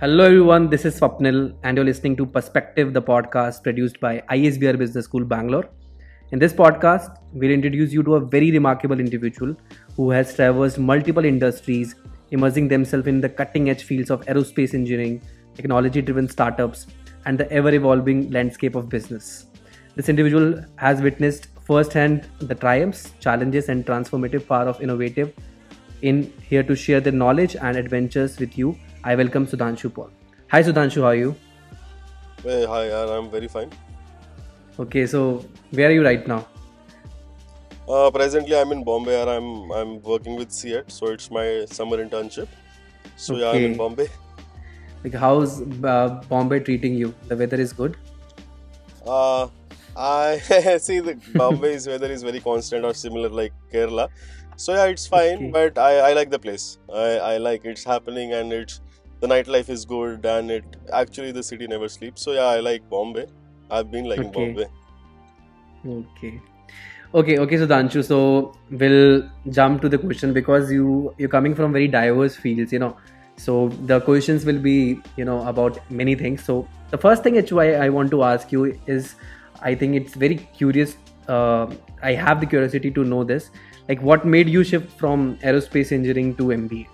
Hello, everyone. This is Swapnil, and you're listening to Perspective, the podcast produced by ISBR Business School, Bangalore. In this podcast, we'll introduce you to a very remarkable individual who has traversed multiple industries, immersing themselves in the cutting edge fields of aerospace engineering, technology driven startups, and the ever evolving landscape of business. This individual has witnessed firsthand the triumphs, challenges, and transformative power of innovative in here to share their knowledge and adventures with you I welcome Sudhanshu Paul. Hi Sudhanshu, how are you? Hey, hi, I'm very fine. Okay, so where are you right now? Uh, presently, I'm in Bombay. I'm I'm working with CEAT, so it's my summer internship. So okay. yeah, I'm in Bombay. Like, how's uh, Bombay treating you? The weather is good. Uh, I see the Bombay's weather is very constant or similar like Kerala. So yeah, it's fine, okay. but I, I like the place. I, I like it's happening and it's the nightlife is good and it actually the city never sleeps so yeah i like bombay i've been liking okay. bombay okay okay okay so danshu so we'll jump to the question because you you're coming from very diverse fields you know so the questions will be you know about many things so the first thing which I, I want to ask you is i think it's very curious uh, i have the curiosity to know this like what made you shift from aerospace engineering to mba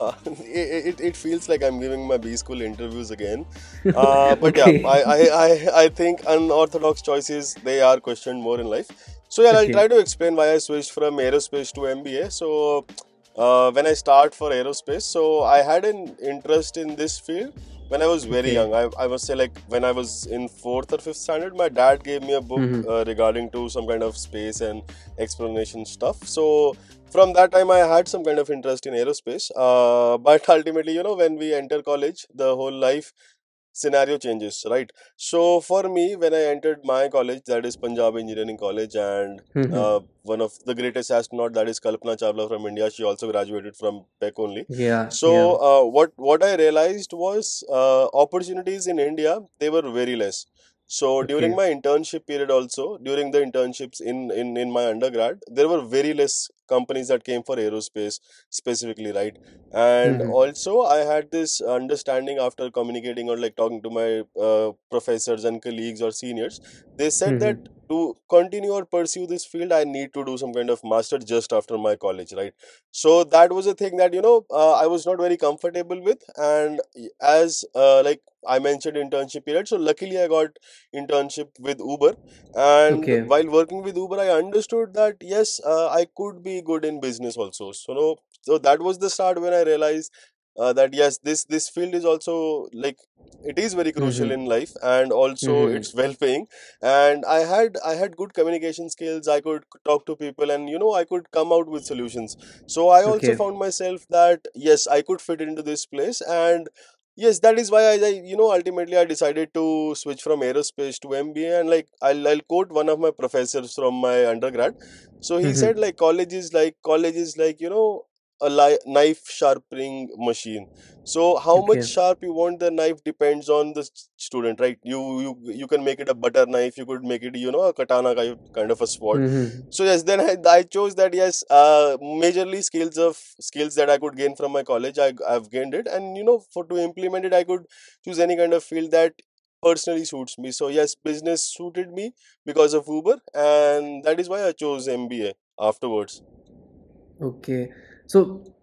uh, it, it feels like I'm giving my B school interviews again. Uh, but okay. yeah, I, I, I, I think unorthodox choices they are questioned more in life. So yeah, okay. I'll try to explain why I switched from aerospace to MBA. So uh, when I start for aerospace, so I had an interest in this field when I was very okay. young. I, I must say like when I was in fourth or fifth standard, my dad gave me a book mm-hmm. uh, regarding to some kind of space and explanation stuff. So from that time i had some kind of interest in aerospace uh, but ultimately you know when we enter college the whole life scenario changes right so for me when i entered my college that is punjab engineering college and mm-hmm. uh, one of the greatest astronaut that is kalpana chawla from india she also graduated from PEC only yeah so yeah. Uh, what what i realized was uh, opportunities in india they were very less so Okay. during my internship period also, during the internships in, in, in my undergrad, there were very less companies that came for aerospace specifically, right? And Mm-hmm. also I had this understanding after communicating or like talking to my uh, professors and colleagues or seniors. They said that Mm-hmm. To continue or pursue this field, I need to do some kind of master just after my college, right? So that was a thing that you know uh, I was not very comfortable with, and as uh, like I mentioned internship period. So luckily I got internship with Uber, and Okay. while working with Uber, I understood that yes, uh, I could be good in business also. So no, so that was the start when I realized uh, that yes, this this field is also like it is very crucial Mm-hmm. in life, and also Mm-hmm. it's well paying. And I had I had good communication skills. I could talk to people, and you know I could come out with solutions. So I also Okay. found myself that yes, I could fit into this place and yes that is why I, I you know ultimately i decided to switch from aerospace to mba and like I'll, I'll quote one of my professors from my undergrad so he Mm-hmm. said like college is like college is like you know a li- knife sharpening machine. So how much sharp you want the knife depends on the student right? You you you can make it a butter knife you could make it you know a katana kind of a sword Mm-hmm. so yes then i, I chose that yes uh majorly skills of skills that i could gain from my college I, i've gained it. And you know for to implement it i could choose any kind of field that personally suits me. So yes business suited me because of uber and that is why i chose mba afterwards. Okay. So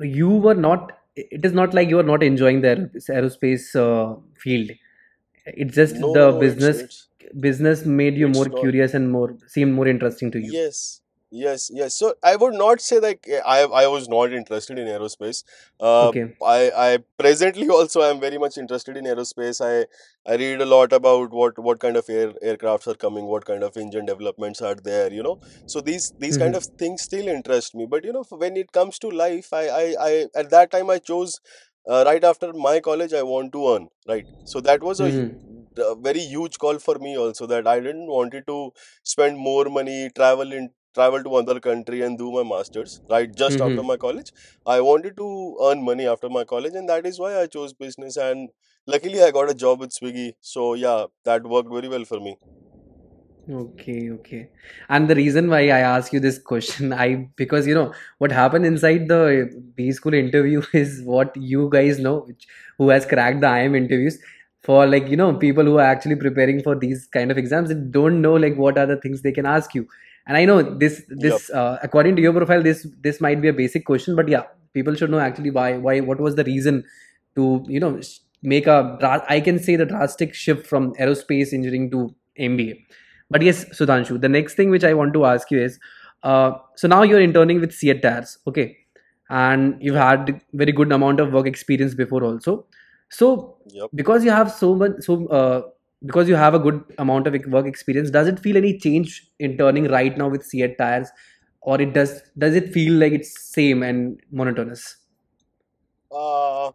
you were not, it is not like you are not enjoying the aerospace uh, field. It's just no the no business it's business made you more not curious and more seemed more interesting to you. Yes, yes, yes. So I would not say like I I was not interested in aerospace. Uh, Okay. I I presently also I am very much interested in aerospace. I I read a lot about what what kind of air aircrafts are coming, what kind of engine developments are there. You know, so these these kind of Mm-hmm. things still interest me. But you know, when it comes to life, I I, I at that time I chose. Uh, right after my college, I want to earn, right? So that was a, Mm-hmm. hu- a very huge call for me also that I didn't wanted to spend more money travel in travel to another country and do my masters right just after my Mm-hmm. college i wanted to earn money after my college and that is why i chose business and luckily i got a job with swiggy so yeah that worked very well for me Okay, okay. And the reason why I ask you this question, I because you know what happened inside the B school interview is what you guys know, which, who has cracked the IM interviews for like you know people who are actually preparing for these kind of exams they don't know like what are the things they can ask you. And I know this Yep. this uh, according to your profile this this might be a basic question, but yeah, people should know actually why why what was the reason to you know make a i can say the drastic shift from aerospace engineering to MBA. But yes, Sudhanshu, the next thing which I want to ask you is, uh, so now you're interning with Tires, okay, and you've had very good amount of work experience before also. So Yep. because you have so much, so uh, because you have a good amount of work experience, does it feel any change in turning right now with CEAT Tires, or it does does it feel like it's same and monotonous? Uh,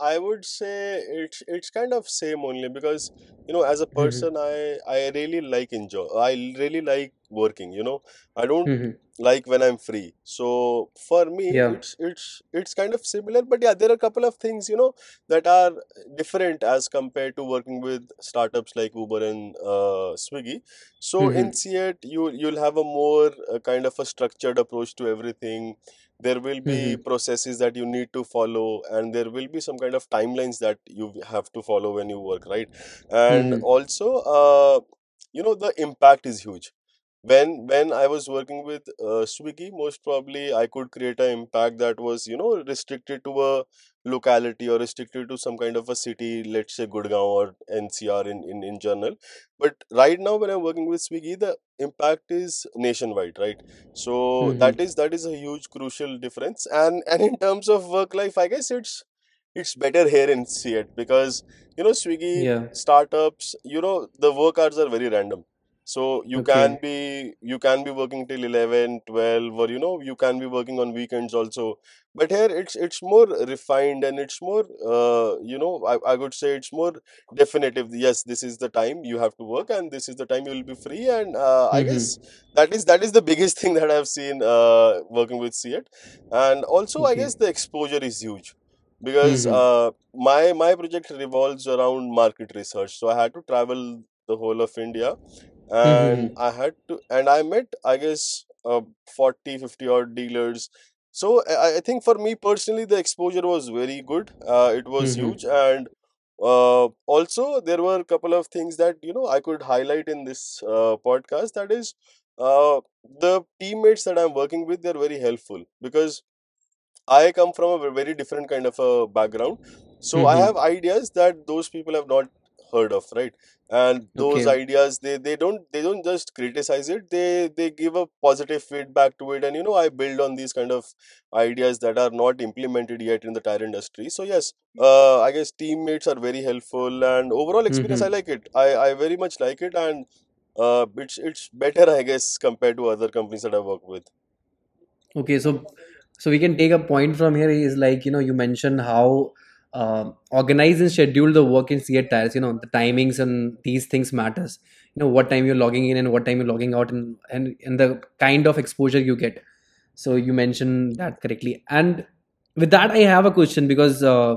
I would say it's it's kind of same only because you know as a Mm-hmm. person I I really like enjoy I really like working you know I don't Mm-hmm. like when I'm free so for me Yeah. it's it's it's kind of similar but yeah there are a couple of things you know that are different as compared to working with startups like Uber and uh, Swiggy so in Mm-hmm. CEAT you you'll have a more uh, kind of a structured approach to everything there will be Mm-hmm. processes that you need to follow and there will be some kind of timelines that you have to follow when you work right and Mm-hmm. also uh, you know the impact is huge when when i was working with uh, swiggy most probably i could create an impact that was you know restricted to a locality or restricted to some kind of a city let's say gurgaon or ncr in, in in general but right now when i'm working with swiggy the impact is nationwide right so Mm-hmm. that is that is a huge crucial difference and and in terms of work life i guess it's it's better here in CEAT because you know Swiggy Yeah. startups, you know the work hours are very random. So you can be you can be working till 11, 12, or you know you can be working on weekends also. But here it's it's more refined and it's more uh, you know I, I would say it's more definitive. Yes, this is the time you have to work and this is the time you will be free. And uh, I guess Mm-hmm. that is that is the biggest thing that I've seen uh, working with CEAT. And also I guess the exposure is huge because Mm-hmm. uh, my my project revolves around market research so i had to travel the whole of india and Mm-hmm. i had to and i met i guess uh, 40 50 odd dealers so I, I think for me personally the exposure was very good uh, it was Mm-hmm. huge and uh, also there were a couple of things that you know i could highlight in this uh, podcast that is uh, the teammates that i'm working with they're very helpful because I come from a very different kind of a background. So I have Mm-hmm. ideas that those people have not heard of, right? And those Okay. ideas they they don't they don't just criticize it, they they give a positive feedback to it. And you know, I build on these kind of ideas that are not implemented yet in the tire industry. So yes, uh, I guess teammates are very helpful and overall experience I Mm-hmm. like it. I, I very much like it and uh, it's it's better I guess compared to other companies that I work with. Okay. So, so we can take a point from here is like you know you mentioned how uh, organize and schedule the work in CEAT Tires. You know the timings and these things matters. You know what time you're logging in and what time you're logging out, and and and the kind of exposure you get. So you mentioned that correctly. And with that, I have a question because uh,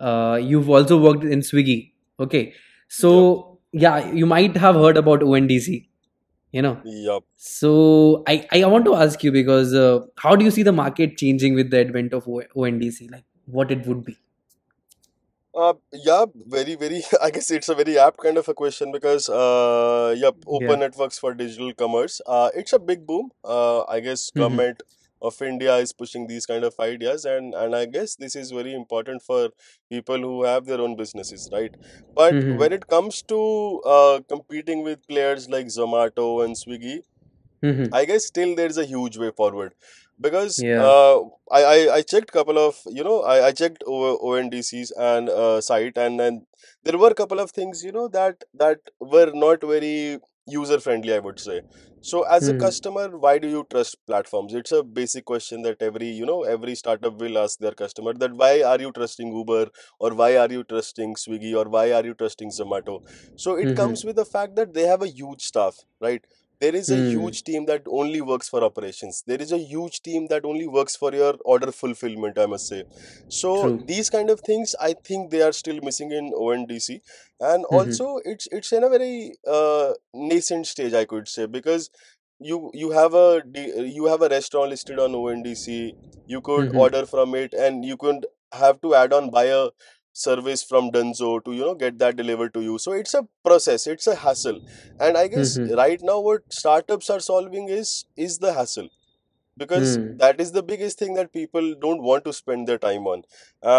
uh, you've also worked in Swiggy. Okay. Yep. So yeah, you might have heard about ONDC. You know. Yep. So I, I want to ask you because uh, how do you see the market changing with the advent of O- ONDC? Like what it would be? Uh, yeah, very, very. I guess it's a very apt kind of a question because, uh, yep, Yeah. open networks for digital commerce. Uh, it's a big boom. Uh, I guess Mm-hmm. government of India is pushing these kind of ideas, and and I guess this is very important for people who have their own businesses, right? But Mm-hmm. when it comes to uh, competing with players like Zomato and Swiggy, Mm-hmm. I guess still there's a huge way forward because Yeah. uh, I, I I checked couple of you know I, I checked o- ONDC's and uh, site and then there were a couple of things you know that that were not very user friendly I would say. So as a Mm-hmm. customer, why do you trust platforms? It's a basic question that every you know every startup will ask their customer that why are you trusting Uber or why are you trusting Swiggy or why are you trusting Zomato? So it Mm-hmm. comes with the fact that they have a huge staff, right? There is a Hmm. huge team that only works for operations there is a huge team that only works for your order fulfillment i must say so True. these kind of things i think they are still missing in ondc and Mhm. also it's it's in a very uh, nascent stage i could say because you you have a you have a restaurant listed on ondc you could Mhm. order from it and you could have to add on buy a service from Dunzo to you know get that delivered to you so it's a process it's a hassle and i guess Mhm. right now what startups are solving is is the hassle because Hmm. that is the biggest thing that people don't want to spend their time on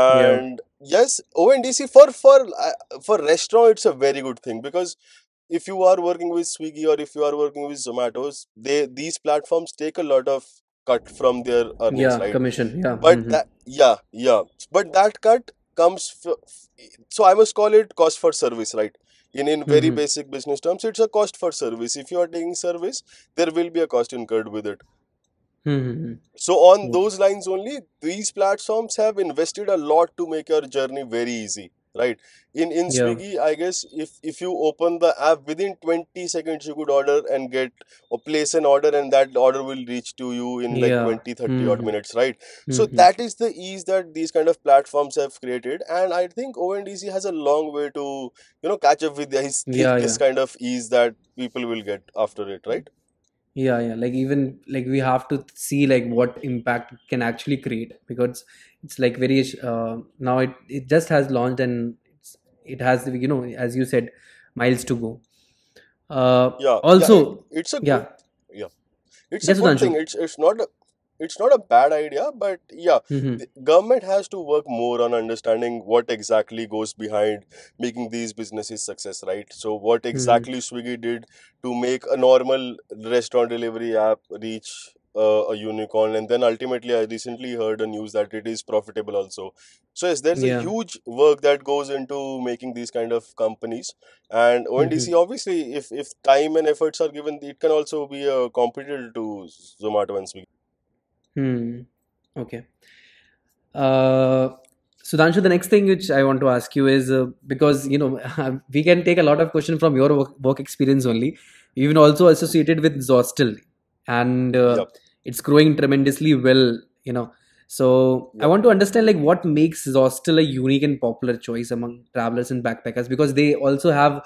Yeah. and yes ondc for for uh, for restaurant it's a very good thing because if you are working with swiggy or if you are working with zomatos they these platforms take a lot of cut from their earnings Yeah. right Commission. Yeah. but Mhm. that yeah yeah but that cut comes f- so i must call it cost for service right in in very Mhm. basic business terms it's a cost for service if you are taking service there will be a cost incurred with it Mhm. so on Hmm. those lines only these platforms have invested a lot to make your journey very easy right in in Yeah. swiggy i guess if if you open the app within 20 seconds you could order and get or place an order and that order will reach to you in like Yeah. 20 30 odd Mhm. minutes right so Mhm. that is the ease that these kind of platforms have created and i think ondc has a long way to you know catch up with this Yeah. this kind of ease that people will get after it right Yeah, yeah. Like even like we have to see like what impact can actually create because it's like very uh, now it it just has launched and it's, it has you know as you said miles to go. Uh, yeah yeah also it, it's a yeah, good yeah. It's a yes, good thing. It's it's not a it's not a bad idea but yeah hmm the government has to work more on understanding what exactly goes behind making these businesses success right? So what hmm exactly swiggy did to make a normal restaurant delivery app reach uh, a unicorn. And then ultimately i recently heard a news that it is profitable also. So yes there's a huge work that goes into making these kind of companies. And ondc obviously if if time and efforts are given it can also be a competitor to zomato and swiggy Hmm. Okay. Uh, Sudhanshu, the next thing which I want to ask you is uh, because you know we can take a lot of question from your work, work experience only. You've been also associated with Zostel, and uh, yep it's growing tremendously well. You know, so I want to understand like what makes Zostel a unique and popular choice among travelers and backpackers because they also have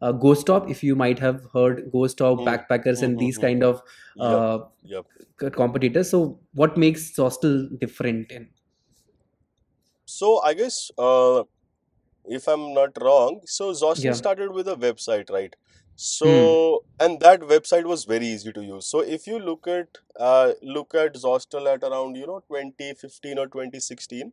uh, goSTOPS. If you might have heard goSTOPS, Hmm. backpackers, Hmm, and these kind of uh, yep. c- competitors. So what makes Zostel different? In So I guess uh, if I'm not wrong, so Zostel yeah. started with a website, right? Hmm. So and that website was very easy to use. So if you look at uh, look at Zostel at around you know 2015 or 2016,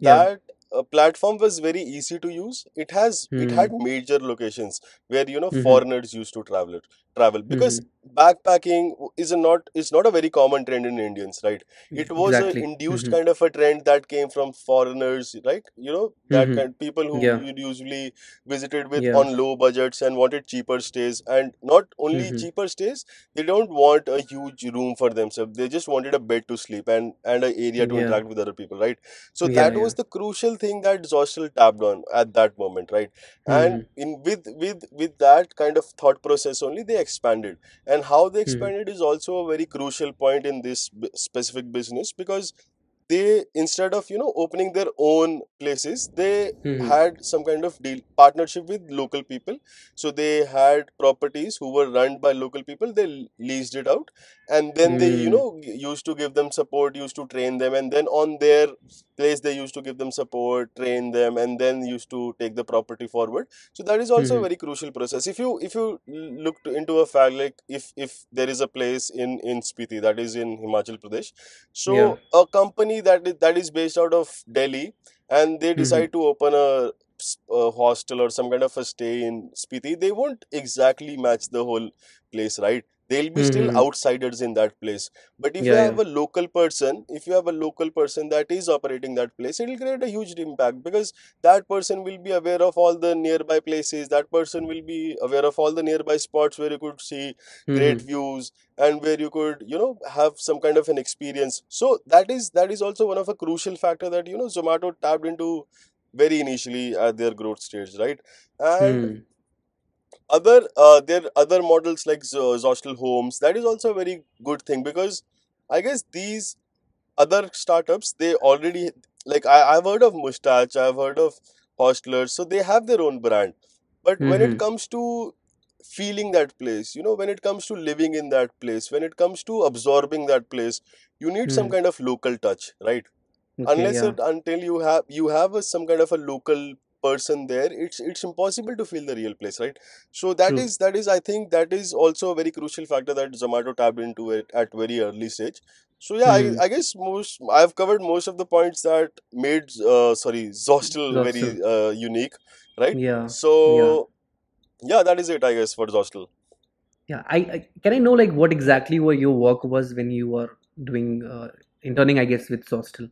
Yeah. that uh, platform was very easy to use. It has it Hmm. had major locations where you know Mm-hmm. foreigners used to travel it travel because Mm-hmm. backpacking is a not is not a very common trend in Indians, right? It was a Exactly. induced Mm-hmm. kind of a trend that came from foreigners, right? You know that Mm-hmm. kind people who Yeah. usually visited with Yeah. on low budgets and wanted cheaper stays, and not only Mm-hmm. cheaper stays, they don't want a huge room for themselves. They just wanted a bed to sleep and and an area to Yeah. interact with other people, right? So that was the crucial thing that Zostel tapped on at that moment, right? And Mm-hmm. in with with with that kind of thought process only they expanded. And how they Mm-hmm. expanded is also a very crucial point in this b- specific business because they instead of you know opening their own places they Mm-hmm. had some kind of deal partnership with local people so they had properties who were run by local people they leased it out and then they you Mm. know used to give them support used to train them and then on their place they used to give them support train them and then used to take the property forward so that is also a Mm-hmm. very crucial process if you if you look to, into a fact like if if there is a place in in spiti that is in himachal pradesh so Yeah. a company that is that is based out of delhi and they Mm-hmm. decide to open a hostel or some kind of a stay in spiti they won't exactly match the whole place right they'll be still Mm-hmm. outsiders in that place but if you have Yeah. a local person if you have a local person that is operating that place it'll create a huge impact because that person will be aware of all the nearby places that person will be aware of all the nearby spots where you could see great Mm-hmm. views and where you could you know have some kind of an experience so that is that is also one of a crucial factor that you know zomato tapped into very initially at their growth stage right and Mm. Other uh, there are other models like Z- Zostel Homes. That is also a very good thing because I guess these other startups they already like I, I've heard of Mustache, I've heard of Hostlers, so they have their own brand. But when it Mm-hmm. comes to feeling that place, you know, when it comes to living in that place, when it comes to absorbing that place, you need some Mm. kind of local touch, right? Okay, unless yeah. it, until you have you have a, some kind of a local person there it's it's impossible to feel the real place right so that True. is that is i think that is also a very crucial factor that zomato tapped into it at very early stage so yeah i, Mm. I guess most i've covered most of the points that made uh, sorry zostel very uh, unique right Yeah. Yeah. so yeah that is it i guess for zostel Yeah. I, I can I know like what exactly what your work was when you were doing uh, interning, I guess, with Zostel.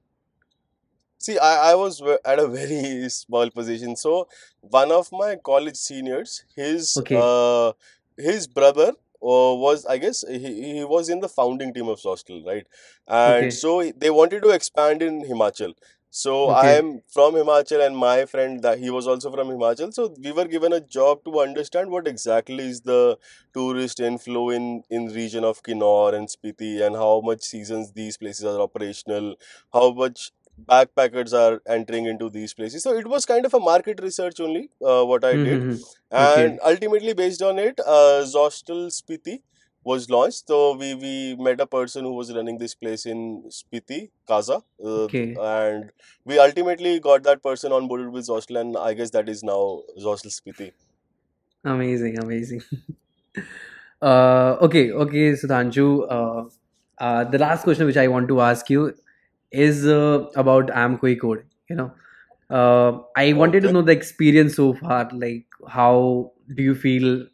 See, I, I was at a very small position. So one of my college seniors, his Okay. uh his brother uh, was I guess he, he was in the founding team of Zostel, right? And Okay. so they wanted to expand in Himachal. So I am from Himachal and my friend that he was also from Himachal. So we were given a job to understand what exactly is the tourist inflow in in region of Kinnaur and Spiti and how much seasons these places are operational, how much backpackers are entering into these places. So it was kind of a market research only, uh, what I did. Mm-hmm. And Okay. ultimately, based on it, uh, Zostel Spiti was launched. So we, we met a person who was running this place in Spiti, Kaza. Uh, Okay. and we ultimately got that person on board with Zostel, and I guess that is now Zostel Spiti. Amazing. Amazing. Uh, okay. Okay, Sudhanshu. Uh, uh, the last question which I want to ask you is uh, about IIM Kozhikode. You know, uh, I wanted to know the experience so far. Like, how do you feel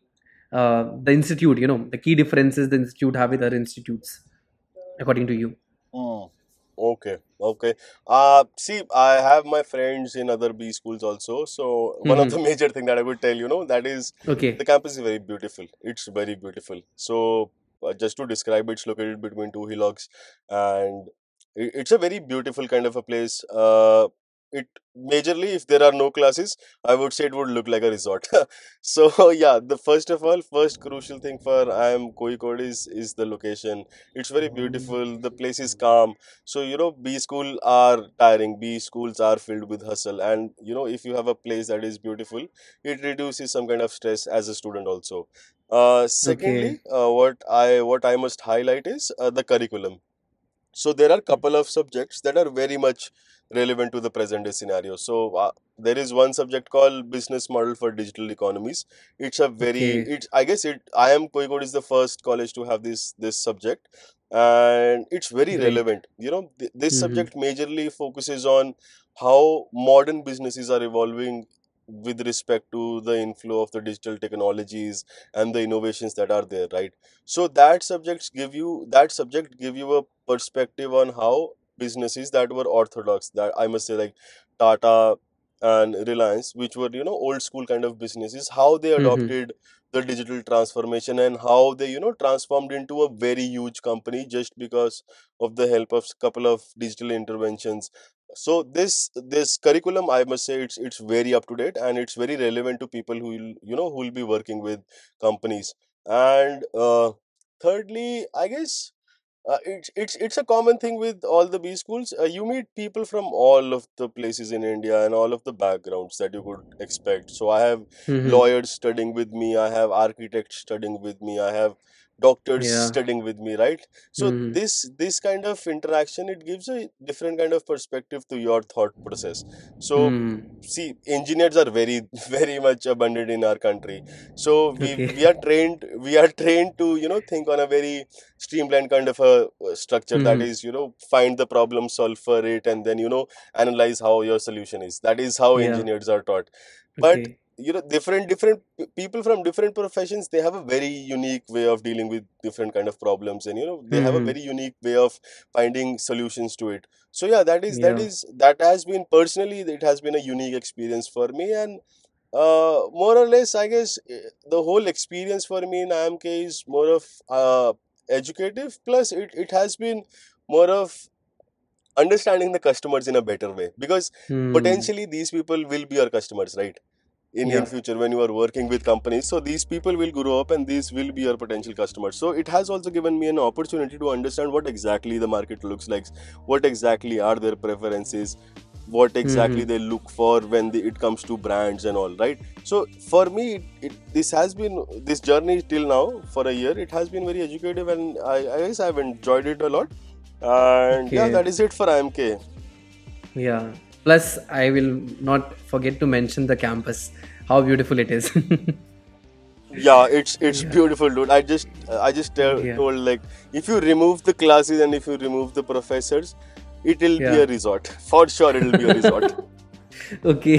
uh, the institute? You know, the key differences the institute have with other institutes, according to you. Hmm. Okay, okay. Uh, see, I have my friends in other B schools also. So one of the Mm-hmm. major thing that I would tell you know that is okay. the campus is very beautiful. It's very beautiful. So uh, just to describe, it's located between two hillocks, and it's a very beautiful kind of a place. Uh, it majorly, if there are no classes, I would say it would look like a resort. So yeah, the first of all, first crucial thing for IIM Kozhikode is is the location. It's very beautiful. The place is calm. So you know, B school are tiring. B schools are filled with hustle, and you know, if you have a place that is beautiful, it reduces some kind of stress as a student also. Uh, Okay. secondly, uh, what I what I must highlight is uh, the curriculum. So there are couple of subjects that are very much relevant to the present day scenario. So uh, there is one subject called business model for digital economies. It's a very Okay. it's I guess it IIM Kozhikode is the first college to have this this subject and it's very Great. relevant. You know th- this Mm-hmm. subject majorly focuses on how modern businesses are evolving with respect to the inflow of the digital technologies and the innovations that are there right so that subjects give you that subject give you a perspective on how businesses that were orthodox that i must say like tata and reliance which were you know old school kind of businesses how they Mm-hmm. The digital transformation and how they you know transformed into a very huge company just because of the help of couple of digital interventions. So this this curriculum i must say it's it's very up to date and it's very relevant to people who will you know who will be working with companies. And uh, thirdly i guess uh, it's it's it's a common thing with all the B schools. Uh, you meet people from all of the places in India and all of the backgrounds that you could expect. So I have Mm-hmm. lawyers studying with me. I have architects studying with me. I have doctors Yeah. studying with me. Right. So Mm-hmm. this this kind of interaction it gives a different kind of perspective to your thought process. So Mm. see engineers are very very much abundant in our country so we Okay. we are trained we are trained to you know think on a very streamlined kind of a uh, structure that Mm-hmm. is you know find the problem solve for it and then you know analyze how your solution is that is how Yeah. engineers are taught but Okay. You know different different people from different professions they have a very unique way of dealing with different kind of problems and you know they have a Mm-hmm. very unique way of finding solutions to it so yeah that is that Yeah. is that has been personally it has been a unique experience for me and uh, more or less, I guess eh, the whole experience for me in IMK is more of uh, educative. Plus, it, it has been more of understanding the customers in a better way because Hmm. potentially these people will be your customers, right? In Yeah. in future when you are working with companies so these people will grow up and these will be your potential customers so it has also given me an opportunity to understand what exactly the market looks like what exactly are their preferences what exactly Mhm. they look for when the, it comes to brands and all right so for me it, it, this has been this journey till now for a year it has been very educative and i, I guess i've enjoyed it a lot and yeah that is it for imk Yeah. Plus, I will not forget to mention the campus. How beautiful it is. yeah it's it's Yeah. beautiful dude i just i just tell, Yeah. told like if you remove the classes and if you remove the professors it will be a resort for sure it will be a resort okay.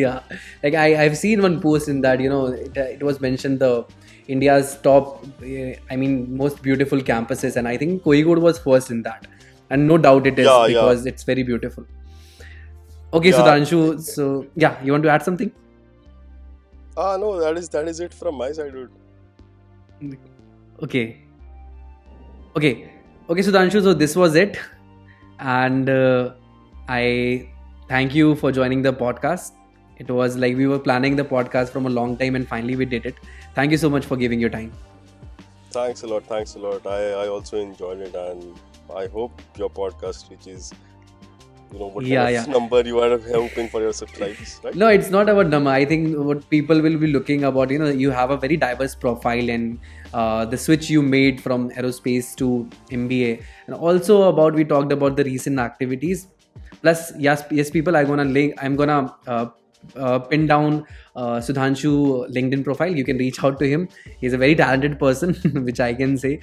yeah. Like I, I've seen one post in that, you know, it, uh, it was mentioned the India's top, uh, I mean, most beautiful campuses, and I think Kozhikode was first in that. And no doubt it is Yeah, yeah. because it's very beautiful. Okay, Yeah. Sudhanshu. So, yeah, you want to add something? ah no that is that is it from my side dude Okay. Okay. Okay, Sudhanshu. So this was it, and uh, I thank you for joining the podcast. It was like we were planning the podcast from a long time, and finally we did it. Thank you so much for giving your time. thanks a lot thanks a lot i i also enjoyed it and i hope your podcast reaches you know what Yeah, kind yeah. of number you are hoping for your subscribers right No, it's not about number. I think what people will be looking about, you know, you have a very diverse profile and uh, the switch you made from aerospace to MBA, and also about we talked about the recent activities. Plus, yes, yes, people, I'm gonna link. I'm gonna uh, uh, pin down uh, Sudhanshu LinkedIn profile. You can reach out to him. He's a very talented person, which I can say.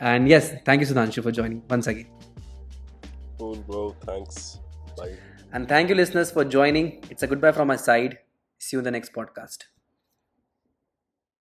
And yes, thank you, Sudhanshu, for joining once again. Thanks bye And thank you, listeners, for joining. It's a goodbye from my side. See you in the next podcast.